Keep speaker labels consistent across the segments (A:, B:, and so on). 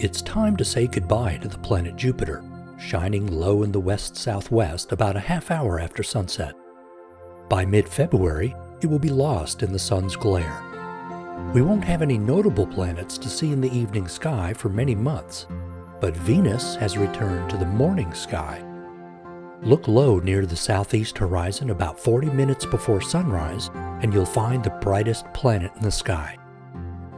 A: It's time to say goodbye to the planet Jupiter, shining low in the west southwest about a half hour after sunset. By mid February, it will be lost in the sun's glare. We won't have any notable planets to see in the evening sky for many months, but Venus has returned to the morning sky. Look low near the southeast horizon about 40 minutes before sunrise, and you'll find the brightest planet in the sky.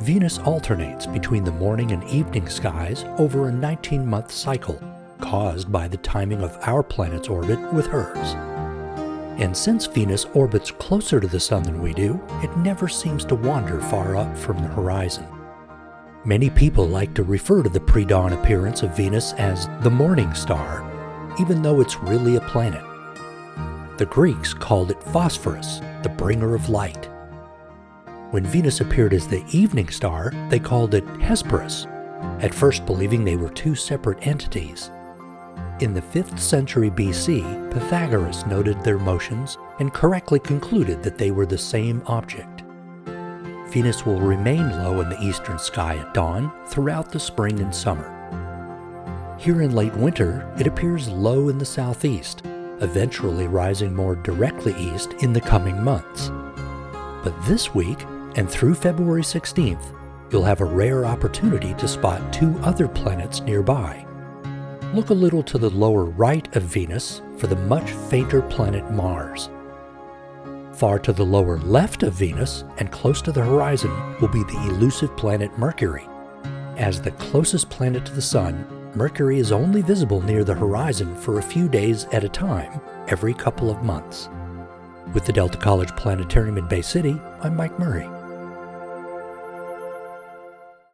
A: Venus alternates between the morning and evening skies over a 19 month cycle, caused by the timing of our planet's orbit with hers. And since Venus orbits closer to the Sun than we do, it never seems to wander far up from the horizon. Many people like to refer to the pre dawn appearance of Venus as the morning star, even though it's really a planet. The Greeks called it Phosphorus, the bringer of light. When Venus appeared as the evening star, they called it Hesperus, at first believing they were two separate entities. In the 5th century BC, Pythagoras noted their motions and correctly concluded that they were the same object. Venus will remain low in the eastern sky at dawn throughout the spring and summer. Here in late winter, it appears low in the southeast, eventually rising more directly east in the coming months. But this week, and through February 16th, you'll have a rare opportunity to spot two other planets nearby. Look a little to the lower right of Venus for the much fainter planet Mars. Far to the lower left of Venus and close to the horizon will be the elusive planet Mercury. As the closest planet to the Sun, Mercury is only visible near the horizon for a few days at a time every couple of months. With the Delta College Planetarium in Bay City, I'm Mike Murray.